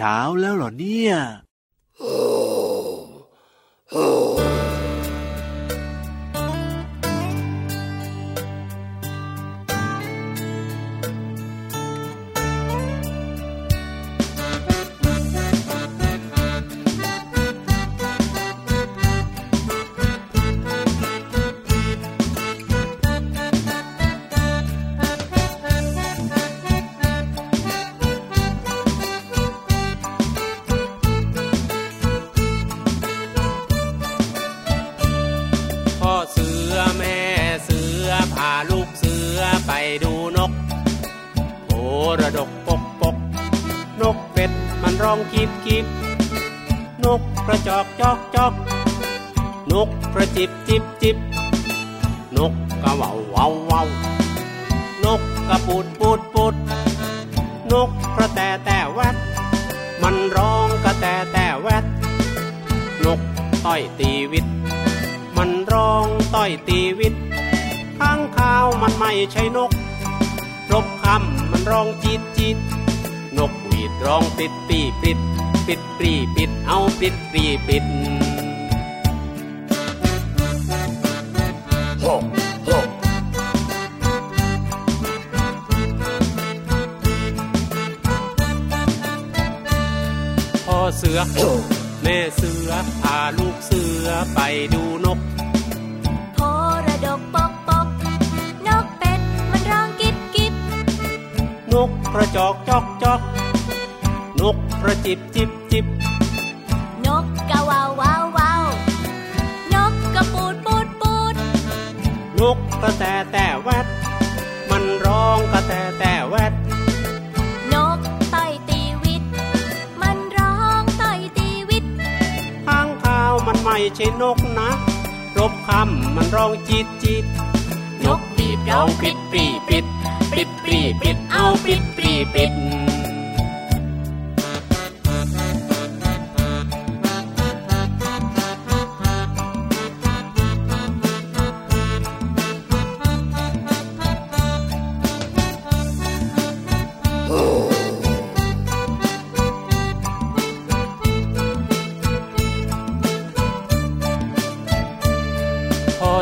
เช้าแล้วเหรอเนี่ย นกเป็ดมันร้องขีบขีบนกกระจอกจอกจอกนกกระจิบจิบจิบนกกะว่าววาววาวนกกระปูดปูดปูดนกกระแตแต่แวดมันร้องกระแตแต่แวดนกต้อยตีวิต มันร้องต้อยตีวิตข้างข้าวมันไม่ใช่นกรบคำมันร้องจีดจีด ดรองปิดปีปิด ปิดปีปิดเอาปิดปีปิดหกหกพ่อเสือ แม่เสือพาลูกเสือไปดูนกพอระดกปกปกนกเป็ดมันร้องกิบกิบนกกระจอกจอกจอก กกระจิบจิบจิบนกกะวาววาววาวนกกระปูดปูดปูดนกกระแตแต่แวดมันร้องกระแตแต่แวดไม่ใช่นกนะ รบคำมันร้องจีดจีดนกปีบร้องปิดปีปิดปิดปีปิดเอาปิดปีปิด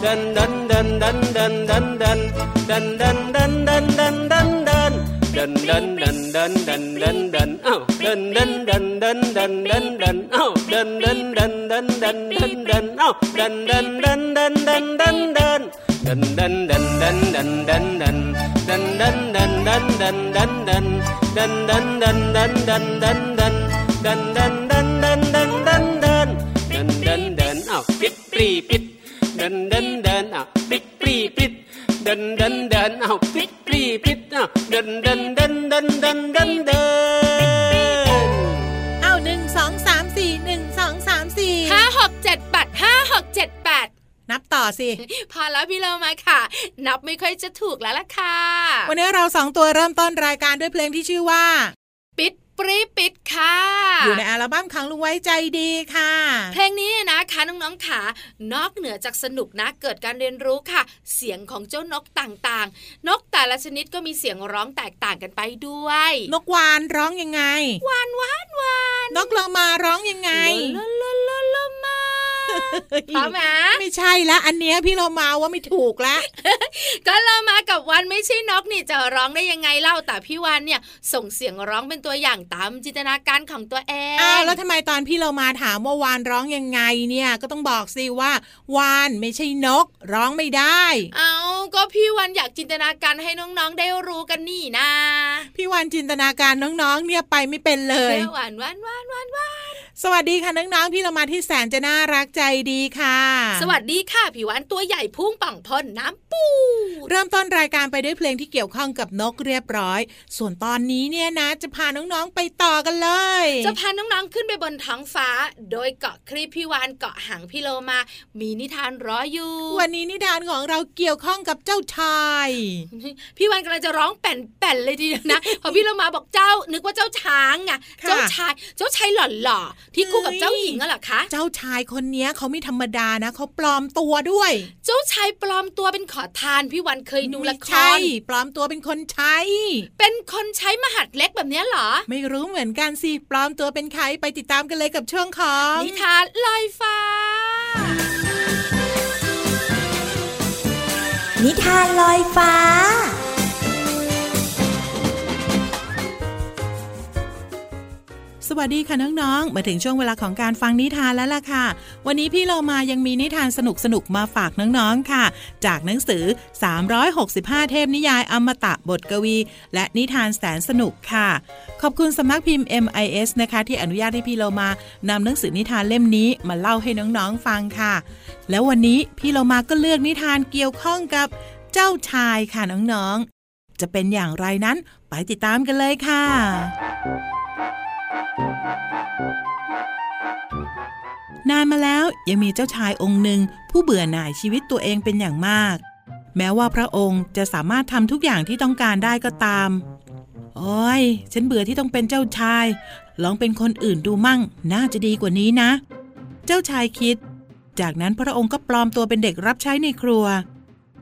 เดินเดินเดินเดินเดินเดินเดินเดินเดินเดินเดินเดินเดินเดินเดินเดินดันดันดันดันดันดันดันเอ้าดันดันดันดันดันดันดัน เดินเดินเดินอ้าปิดปีปิดเดินเดินเดินอ้าปิดปีปิดอ้าวเดินเดินเดินเดินเดินเดินเดินเอ้าหนึ่งสองสามสี่หนึ่งสองสามสี่ห้าหกเจ็ดแปดห้าหกเจ็ดแปดนับต่อสิ พอแล้วพี่เรามาค่ะ นับไม่ค่อยจะถูกแล้วล่ะค่ะ วันนี้เราสองตัวเริ่มต้นรายการด้วยเพลงที่ชื่อว่า ปิดปรีปิดค่ะ อยู่ในอัลบั้มขังลุงไว้ใจดีค่ะ เพลงนี้นะคะน้องๆค่ะ นอกเหนือจากสนุกนะเกิดการเรียนรู้ค่ะ เสียงของเจ้านกต่างๆ นกแต่ละชนิดก็มีเสียงร้องแตกต่างกันไปด้วย นกวานร้องยังไง วานวานวาน นกลงมาร้องยังไงลลลลมา พร้อมไหมไม่ใช่ละอันเนี้ยพี่เรามาว่าไม่ถูกละก็เรามากับวันไม่ใช่นกนี่จะร้องได้ยังไงเล่าแต่พี่วันเนี่ยส่งเสียงร้องเป็นตัวอย่างตามจินตนาการของตัวเองอ้าวแล้วทำไมตอนพี่เรามาถามว่าวานร้องยังไงเนี่ยก็ต้องบอกสิว่าวานไม่ใช่นก ร้องไม่ได้ เอาก็พี่วันอยากจินตนาการให้น้องๆได้รู้กันนี่นะ พี่วานจินตนาการน้องๆเนี่ยไปไม่เป็นเลยหวานหวานหวานหวานหวาน สวัสดีค่ะน้องๆพี่เรามาที่แสนจะน่ารักใจดีค่ะ สวัสดีค่ะพี่วันตัวใหญ่พุ่งป่องพ่นน้ำปูเริ่มต้นรายการไปด้วยเพลงที่เกี่ยวข้องกับนกเรียบร้อย ส่วนตอนนี้เนี่ยนะ จะพาน้องๆไปต่อกันเลย จะพาน้องๆขึ้นไปบนท้องฟ้า โดยเกาะคลีปพี่วานเกาะหางพี่โลมา มีนิทานรออยู่ วันนี้นิทานของเราเกี่ยวข้องกับเจ้าชาย พี่วันกำลังจะร้องแป่นๆเลยทีเดียวนะพอพี่โลมาบอกเจ้านึกว่าเจ้าช้างไงค่ะเจ้าชายเจ้าชายหล่อๆที่คู่กับเจ้าหญิงอะเหรอคะ เจ้าชายคนเนี้ยเขาไม่ธรรมดานะเขาปลอมตัวด้วย เจ้าชายปลอมตัวเป็นขอทานพี่วันเคยดูละคไม่ใช่รปลอมตัวเป็นคนใช้ เป็นคนใช้มหัดเล็กแบบเนี้ยเหรอ ไม่รู้เหมือนกันสิปลอมตัวเป็นใครไปติดตามกันเลยกับช่วงของนิทานลอยฟ้า นิทานลอยฟ้า วัสดีค่ะน้องๆ มาถึงช่วงเวลาของการฟังนิทานแล้วล่ะค่ะ วันนี้พี่เรามายังมีนิทานสนุกๆมาฝากน้องๆค่ะ จากหนังสือ 365 เทพนิยายอมตะบทกวี และนิทานแสนสนุกค่ะ ขอบคุณสำนักพิมพ์ MIS นะคะ ที่อนุญาตให้พี่เรามานำหนังสือนิทานเล่มนี้มาเล่าให้น้องๆฟังค่ะ แล้ววันนี้พี่เรามาก็เลือกนิทานเกี่ยวข้องกับเจ้าชายค่ะน้องๆจะเป็นอย่างไรนั้นไปติดตามกันเลยค่ะ นานมาแล้วยังมีเจ้าชายองค์หนึ่งผู้เบื่อหน่ายชีวิตตัวเองเป็นอย่างมาก แม้ว่าพระองค์จะสามารถทำทุกอย่างที่ต้องการได้ก็ตาม โอ้ย ฉันเบื่อที่ต้องเป็นเจ้าชาย ลองเป็นคนอื่นดูมั่ง น่าจะดีกว่านี้นะ เจ้าชายคิด จากนั้นพระองค์ก็ปลอมตัวเป็นเด็กรับใช้ในครัว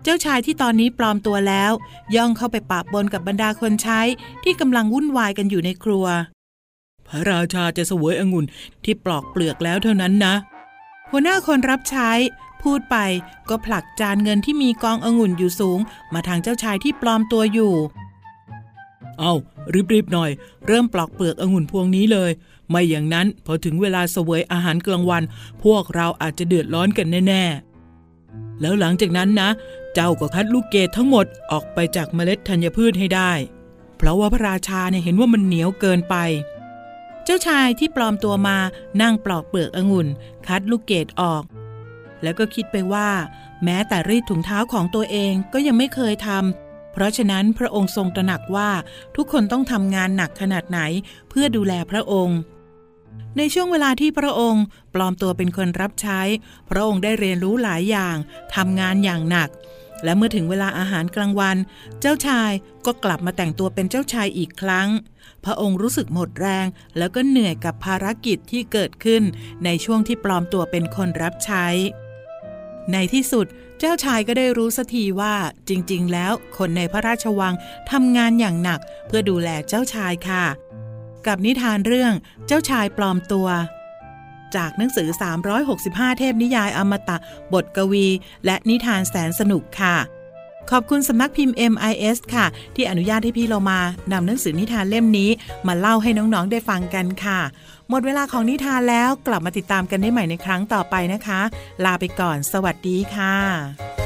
เจ้าชายที่ตอนนี้ปลอมตัวแล้ว ย่องเข้าไปปะปนกับบรรดาคนใช้ที่กำลังวุ่นวายกันอยู่ในครัว พระราชาจะเสวยองุ่นที่ปลอกเปลือกแล้วเท่านั้นนะ หัวหน้าคนรับใช้ พูดไปก็ผลักจานเงินที่มีกององุ่นอยู่สูง มาทางเจ้าชายที่ปลอมตัวอยู่ เอารีบๆหน่อย เริ่มปลอกเปลือกองุ่นพวงนี้เลย ไม่อย่างนั้นพอถึงเวลาเสวยอาหารกลางวัน พวกเราอาจจะเดือดร้อนกันแน่ๆแล้วหลังจากนั้นนะ เจ้าก็คัดลูกเกดทั้งหมดออกไปจากเมล็ดธัญพืชให้ได้ เพราะว่าพระราชาเนี่ยเห็นว่ามันเหนียวเกินไป เจ้าชายที่ปลอมตัวมานั่งปลอกเปลือกองุ่น คัดลูกเกดออก แล้วก็คิดไปว่า แม้แต่รีดถุงเท้าของตัวเองก็ยังไม่เคยทำเพราะฉะนั้นพระองค์ทรงตระหนักว่าทุกคนต้องทำงานหนักขนาดไหนเพื่อดูแลพระองค์ในช่วงเวลาที่พระองค์ ปลอมตัวเป็นคนรับใช้ พระองค์ได้เรียนรู้หลายอย่าง ทำงานอย่างหนัก และเมื่อถึงเวลาอาหารกลางวัน เจ้าชายก็กลับมาแต่งตัวเป็นเจ้าชายอีกครั้ง พระองค์รู้สึกหมดแรง แล้วก็เหนื่อยกับภารกิจที่เกิดขึ้น ในช่วงที่ปลอมตัวเป็นคนรับใช้ ในที่สุด เจ้าชายก็ได้รู้สักทีว่า จริง ๆ แล้วคนในพระราชวังทำงานอย่างหนัก เพื่อดูแลเจ้าชายค่ะ กับนิทานเรื่องเจ้าชายปลอมตัว จากหนังสือ 365 เทพนิยายอมตะ บทกวี และนิทานแสนสนุกค่ะ ขอบคุณสำนักพิมพ์ MIS ค่ะ ที่อนุญาตให้พี่เรามานำหนังสือนิทานเล่มนี้ มาเล่าให้น้องๆได้ฟังกันค่ะ หมดเวลาของนิทานแล้วกลับมาติดตามกันได้ใหม่ในครั้งต่อไปนะคะ ลาไปก่อน สวัสดีค่ะ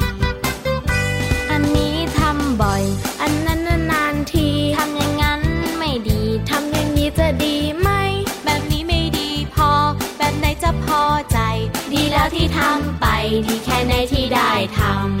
บ่อย อันนั้นนานๆทีทำอย่างนั้นไม่ดีทำอย่างนี้จะดีไหม แบบนี้ไม่ดีพอ แบบไหนจะพอใจ ดีแล้วที่ทำไป ดีแค่ไหนที่ได้ทำ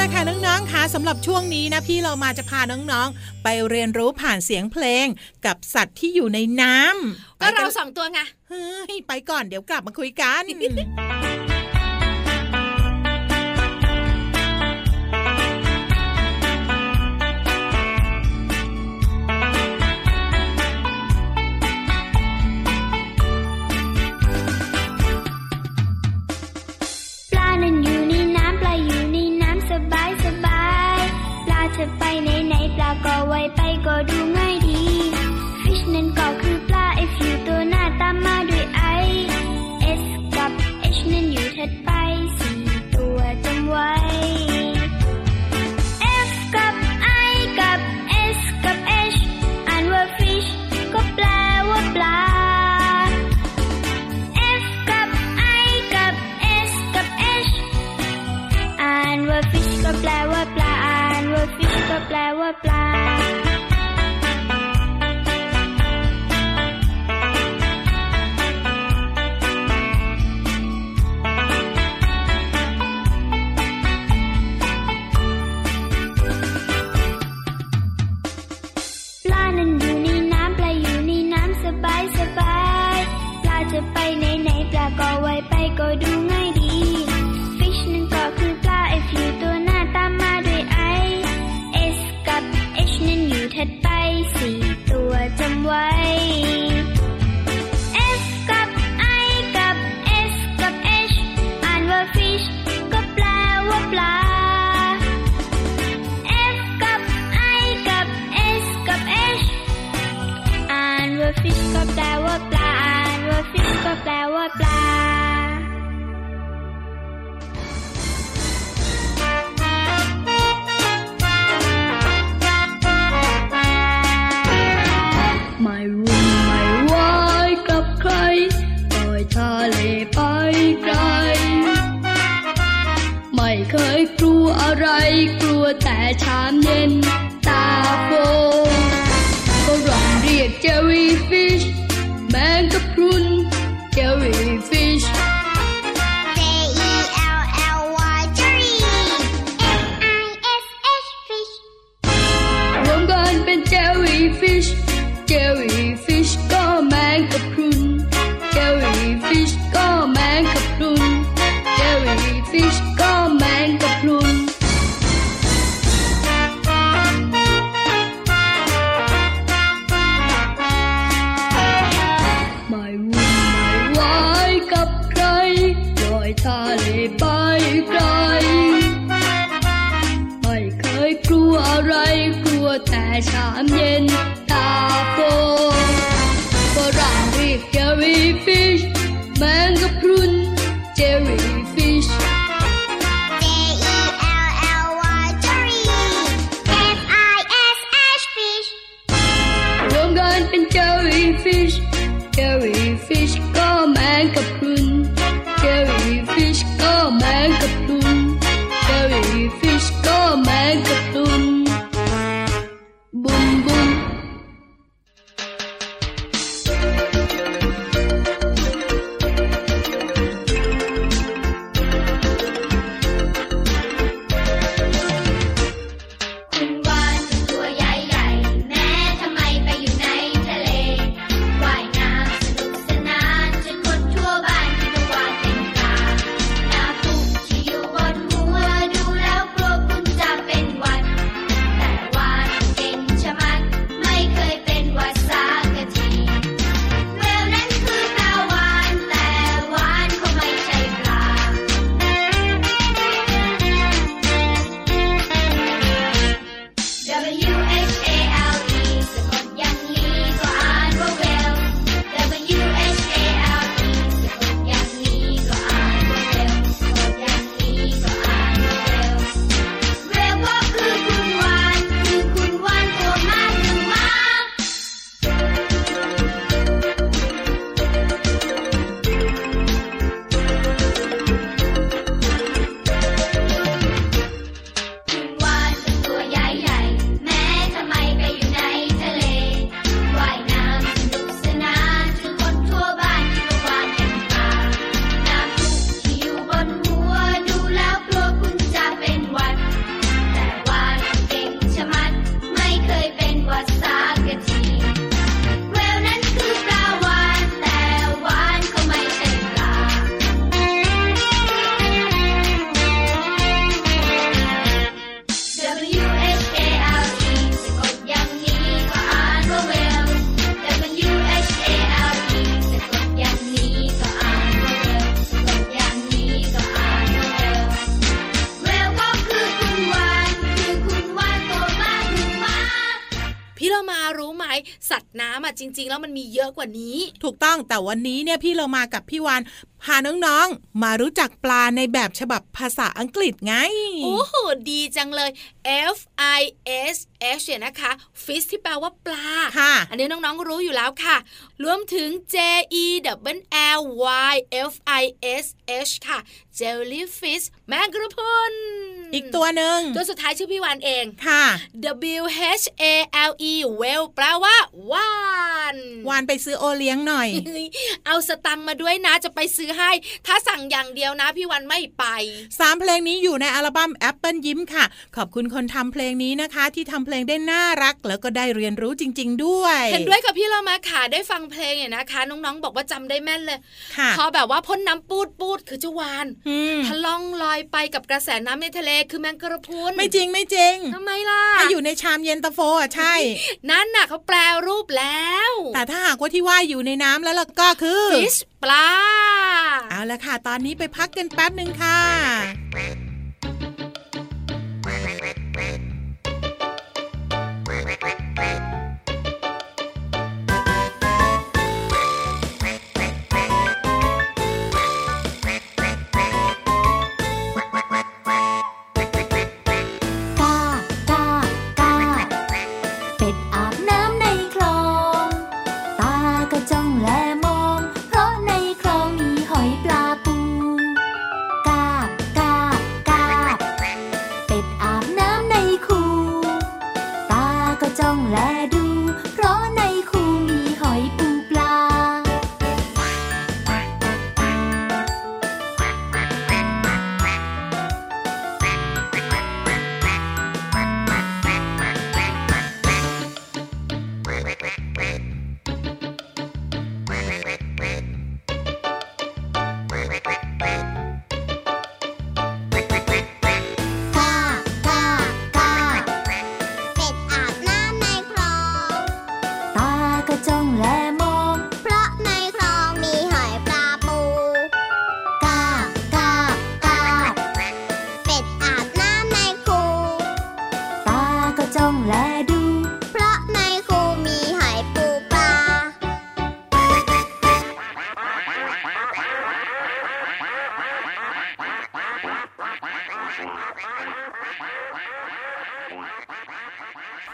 ละค่ะน้องๆคะสำหรับช่วงนี้นะพี่เรามาจะพาน้องๆ ไปเรียนรู้ผ่านเสียงเพลงกับสัตว์ที่อยู่ในน้ำก็เราไปนสองตัวไงเฮ้ยไปก่อนเดี๋ยวกลับมาคุยกัน lại xả miên ไหมสัตว์น้ำอะจริง ๆ แล้วมันมีเยอะกว่านี้ ถูกต้องแต่วันนี้เนี่ยพี่เรามากับพี่วานพาน้องๆ มารู้จักปลาในแบบฉบับภาษาอังกฤษไง โอ้โห ดีจังเลย F I S H เนี่ยนะคะ fish ที่แปลว่าปลา ค่ะ อันนี้น้องๆ รู้อยู่แล้วค่ะ รวมถึง J E W L Y F I S H ค่ะ jellyfish แมงกระพรุน อีกตัวหนึ่งตัวสุดท้ายชื่อพี่วานเองค่ะ W H A L E whale แปลว่าวานวานไปซื้อโอเลี้ยงหน่อย เอาสตังค์มาด้วยนะจะไปซื้อให้ ถ้าสั่งอย่างเดียวนะ พี่วันไม่ไปสามเพลงนี้อยู่ในอัลบั้มแอปเปิลยิ้มค่ะ ขอบคุณคนทำเพลงนี้นะคะ ที่ทำเพลงได้น่ารัก แล้วก็ได้เรียนรู้จริง ๆ ด้วยเห็นด้วยกับพี่เรามาค่ะได้ฟังเพลงเนี่ยนะคะ น้องๆ บอกว่าจำได้แม่นเลยค่ะพอแบบว่าพ่นน้ำปูดปูดคือเจ้าวานอืมถ้าล่องลอยไปกับกระแสน้ำในทะเลคือแมงกระพรุนไม่จริงไม่จริงทำไมล่ะถ้าอยู่ในชามเย็นตาโฟอะใช่ นั่นน่ะเขาแปลรูปแล้ว แต่ถ้าหากว่าที่ว่ายอยู่ในน้ำแล้วล่ะก็คือ fish ปลา เอาละค่ะ ตอนนี้ไปพักกันแป๊บหนึ่งค่ะ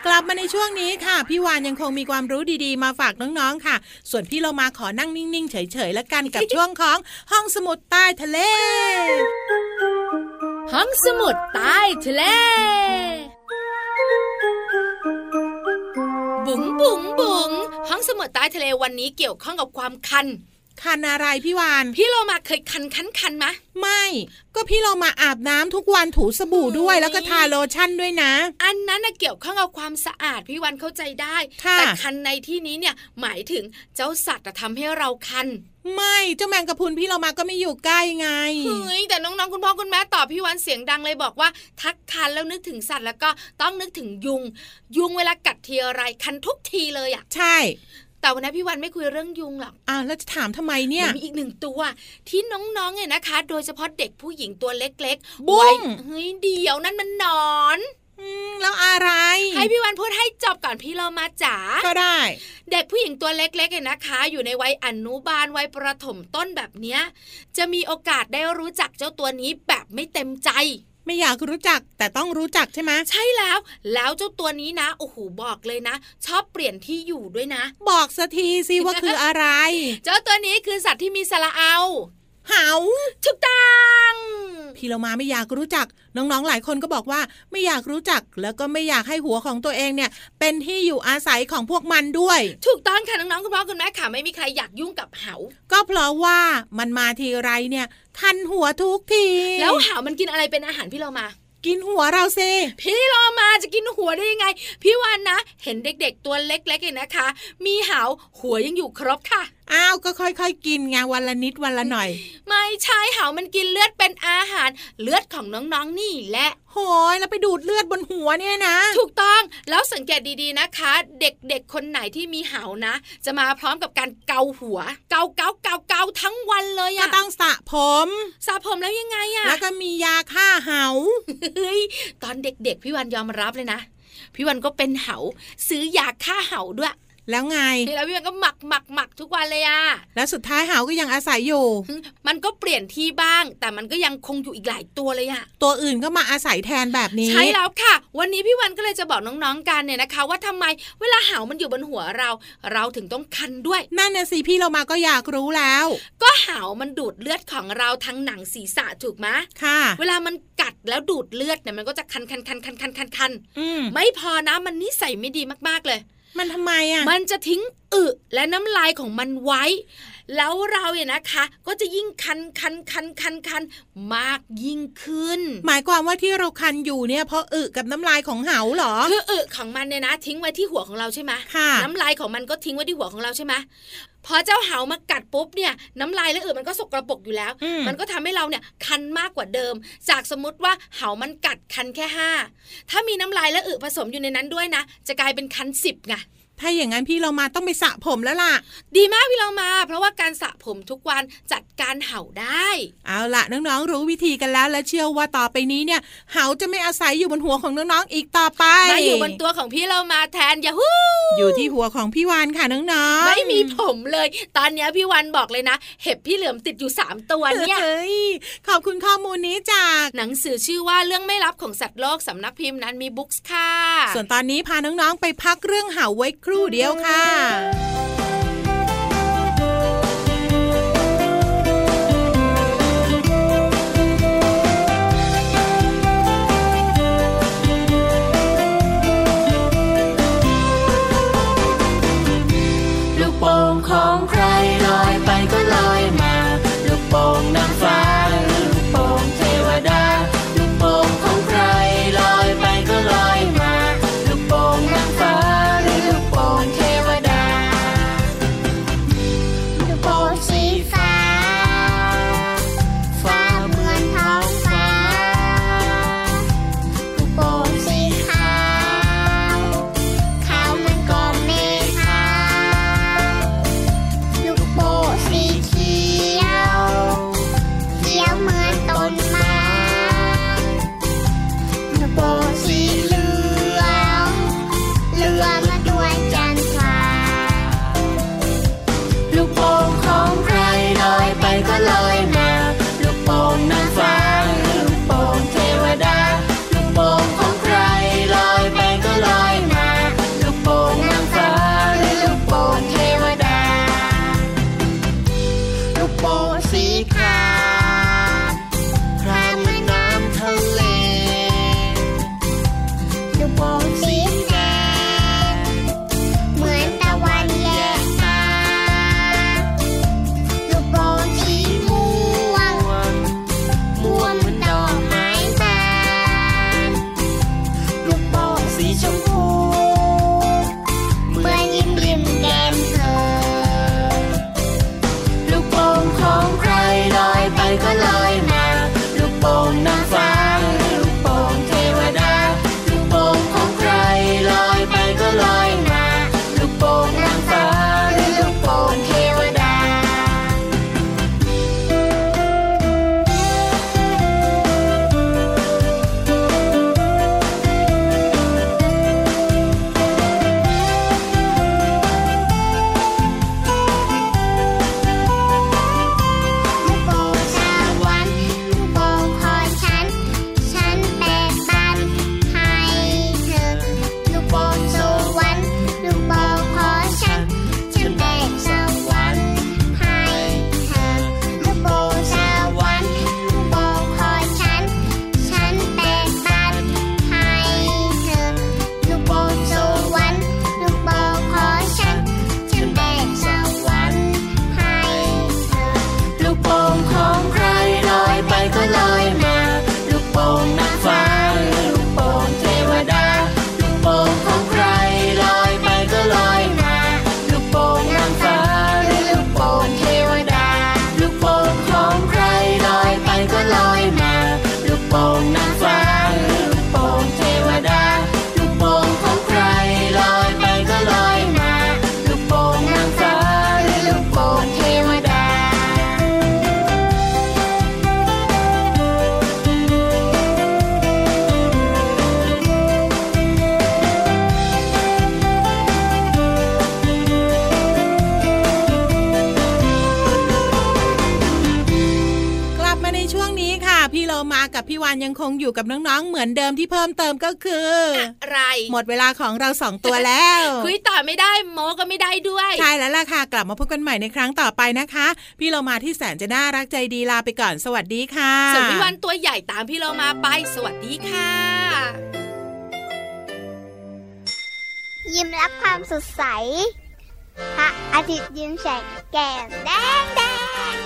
กลับมาในช่วงนี้ค่ะ พี่วานยังคงมีความรู้ดีๆ มาฝากน้องๆค่ะ ส่วนพี่เรามาขอนั่งนิ่งๆ เฉยๆแล้วกันกับช่วงของห้องสมุดใต้ทะเล ห้องสมุดใต้ทะเล บุ๋งบุ๋งบุ๋งห้องสมุดใต้ทะเลวันนี้เกี่ยวข้องกับความคัน คันอะไรพี่วาน พี่โลมาเคยคันคันคันไหมไม่ ก็พี่เรามาอาบน้ำทุกวันถูสบู่ด้วยเฮ้ยแล้วก็ทาโลชั่นด้วยนะ อันนั้นนะเกี่ยวข้องกับความสะอาดพี่วันเข้าใจได้ค่ะแต่คันในที่นี้เนี่ยหมายถึงเจ้าสัตว์อะทำให้เราคันไม่เจ้าแมงกะพรุนพี่เรามาก็ไม่อยู่ใกล้ไงเฮ้ยแต่น้องๆคุณพ่อคุณแม่ตอบพี่วันเสียงดังเลยบอกว่า ทักคันแล้วนึกถึงสัตว์แล้วก็ต้องนึกถึงยุง ยุงเวลากัดทีอะไรคันทุกทีเลยอะใช่ แต่วันนี้พี่วันไม่คุยเรื่องยุงหรอกอ้าวแล้วจะถามทำไมเนี่ยมันมีอีกหนึ่งตัว ที่น้องๆเนี่ยนะคะ โดยเฉพาะเด็กผู้หญิงตัวเล็กๆบุ้งวัยเฮ้ยเดี๋ยวนั่นมันหนอนอืมแล้วอะไร ให้พี่วันพูดให้จบก่อนพี่เรามาจ๋าก็ได้ เด็กผู้หญิงตัวเล็กๆเนี่ยนะคะ อยู่ในวัยอนุบาลวัยประถมต้นแบบเนี้ย จะมีโอกาสได้รู้จักเจ้าตัวนี้แบบไม่เต็มใจ ไม่อยากรู้จักแต่ต้องรู้จักใช่ไหมใช่แล้ว แล้วเจ้าตัวนี้นะโอ้โหบอกเลยนะ ชอบเปลี่ยนที่อยู่ด้วยนะ บอกสักทีสิว่าคืออะไร เจ้าตัวนี้คือสัตว์ที่มีสระเอา เหาถูกต้องพี่เรามาไม่อยากรู้จัก น้องๆ หลายคนก็บอกว่าไม่อยากรู้จักแล้วก็ไม่อยากให้หัวของตัวเองเนี่ย เป็นที่อยู่อาศัยของพวกมันด้วย ถูกต้องค่ะน้องๆคุณพ่อคุณแม่ค่ะไม่มีใครอยากยุ่งกับเหาก็เพราะว่ามันมาทีไรเนี่ยคันหัวทุกที แล้วเหามันกินอะไรเป็นอาหารพี่เรามากินหัวเราซิพี่เรามาจะกินหัวได้ยังไง พี่วันนะ เห็นเด็กๆตัวเล็กๆเลยนะคะ มีเหาหัวยังอยู่ครบค่ะ อ้าวก็ค่อยๆ กินไงวันละนิดวันละหน่อย ไม่ใช่เหามันกินเลือดเป็นอาหารเลือดของน้องๆนี่แหละโหยแล้วไปดูดเลือดบนหัวเนี่ยนะ ถูกต้องแล้วสังเกตดีๆนะคะ เด็กๆคนไหนที่มีเหานะ จะมาพร้อมกับการเกาหัว เกาเกาเกาเกาทั้งวันเลยก็อะต้องสระผมสระผมแล้วยังไงอะแล้วก็มียาฆ่าเหาเฮ้ยตอนเด็กๆพี่วันยอมรับเลยนะพี่วันก็เป็นเหาซื้อยาฆ่าเหาด้วย แล้วไงแล้วพี่วันก็หมักหมักหมักทุกวันเลยอะแล้วสุดท้ายเหาก็ยังอาศัยอยู่ มันก็เปลี่ยนที่บ้าง แต่มันก็ยังคงอยู่อีกหลายตัวเลยอะตัวอื่นก็มาอาศัยแทนแบบนี้ ใช่แล้วค่ะ วันนี้พี่วันก็เลยจะบอกน้องๆกันเนี่ยนะคะ ว่าทำไมเวลาเหามันอยู่บนหัวเรา เราถึงต้องคันด้วย นั่นน่ะสิพี่เรามาก็อยากรู้แล้ว ก็เหามันดูดเลือดของเราทั้งหนังศีรษะถูกไหมค่ะ เวลามันกัดแล้วดูดเลือดเนี่ยมันก็จะคันคันคันคันคันคันคันอืมไม่พอนะมันนิสัยไม่ดีมากๆเลย มันทำไมอะ มันจะทิ้งอึและน้ำลายของมันไว้ แล้วเราเนี่ยนะคะ ก็จะยิ่งคันคันคันคันคันมากยิ่งขึ้น หมายความว่าที่เราคันอยู่เนี่ยเพราะอึกับน้ำลายของเหาเหรอ คืออึของมันเนี่ยนะ ทิ้งไว้ที่หัวของเราใช่ไหมค่ะน้ำลายของมันก็ทิ้งไว้ที่หัวของเราใช่ไหม พอเจ้าเหามากัดปุ๊บเนี่ยน้ำลายและอึมันก็สกรปรกอยู่แล้วอืมมันก็ทำให้เราเนี่ยคันมากกว่าเดิม จากสมมติว่าเหามันกัดคันแค่ห้าถ้ามีน้ำลายและอึผสมอยู่ในนั้นด้วยนะ จะกลายเป็นคันสิบไง ถ้าอย่างนั้นพี่เรามาต้องไปสระผมแล้วล่ะ ดีมากพี่เรามา เพราะว่าการสระผมทุกวันจัดการเห่าได้ เอาล่ะน้องๆรู้วิธีกันแล้วและเชื่อว่าต่อไปนี้เนี่ยเหาจะไม่อาศัยอยู่บนหัวของน้องๆอีกต่อไปมาอยู่บนตัวของพี่เรามาแทนอย่าฮู้อยู่ที่หัวของพี่วานค่ะน้องๆไม่มีผมเลย ตอนเนี้ยพี่วันบอกเลยนะ เห็บพี่เหลือมติดอยู่สามตัวเนี่ยเฮ้ยขอบคุณข้อมูลนี้จากหนังสือชื่อว่าเรื่องไม่ลับของสัตว์โลกสำนักพิมพ์นั้นมีบุ๊กส์ค่ะส่วนตอนนี้พาน้องๆไปพักเรื่องเหาไว้ครู่เดียวค่ะานยังคงอยู่กับน้องๆเหมือนเดิมที่เพิ่มเติมก็คืออะไร หมดเวลาของเราสองตัวแล้ว คุยต่อไม่ได้โมก็ไม่ได้ด้วย ใช่แล้วล่ะค่ะ กลับมาพบกันใหม่ในครั้งต่อไปนะคะ พี่เรามาที่แสนจะน่ารักใจดีลาไปก่อนสวัสดีค่ะส่วนพี่วันตัวใหญ่ตามพี่เรามาไปสวัสดีค่ะ ยิ้มรับความสดใสพระอาทิตย์ยิ้มแฉกแก้มแดงแดง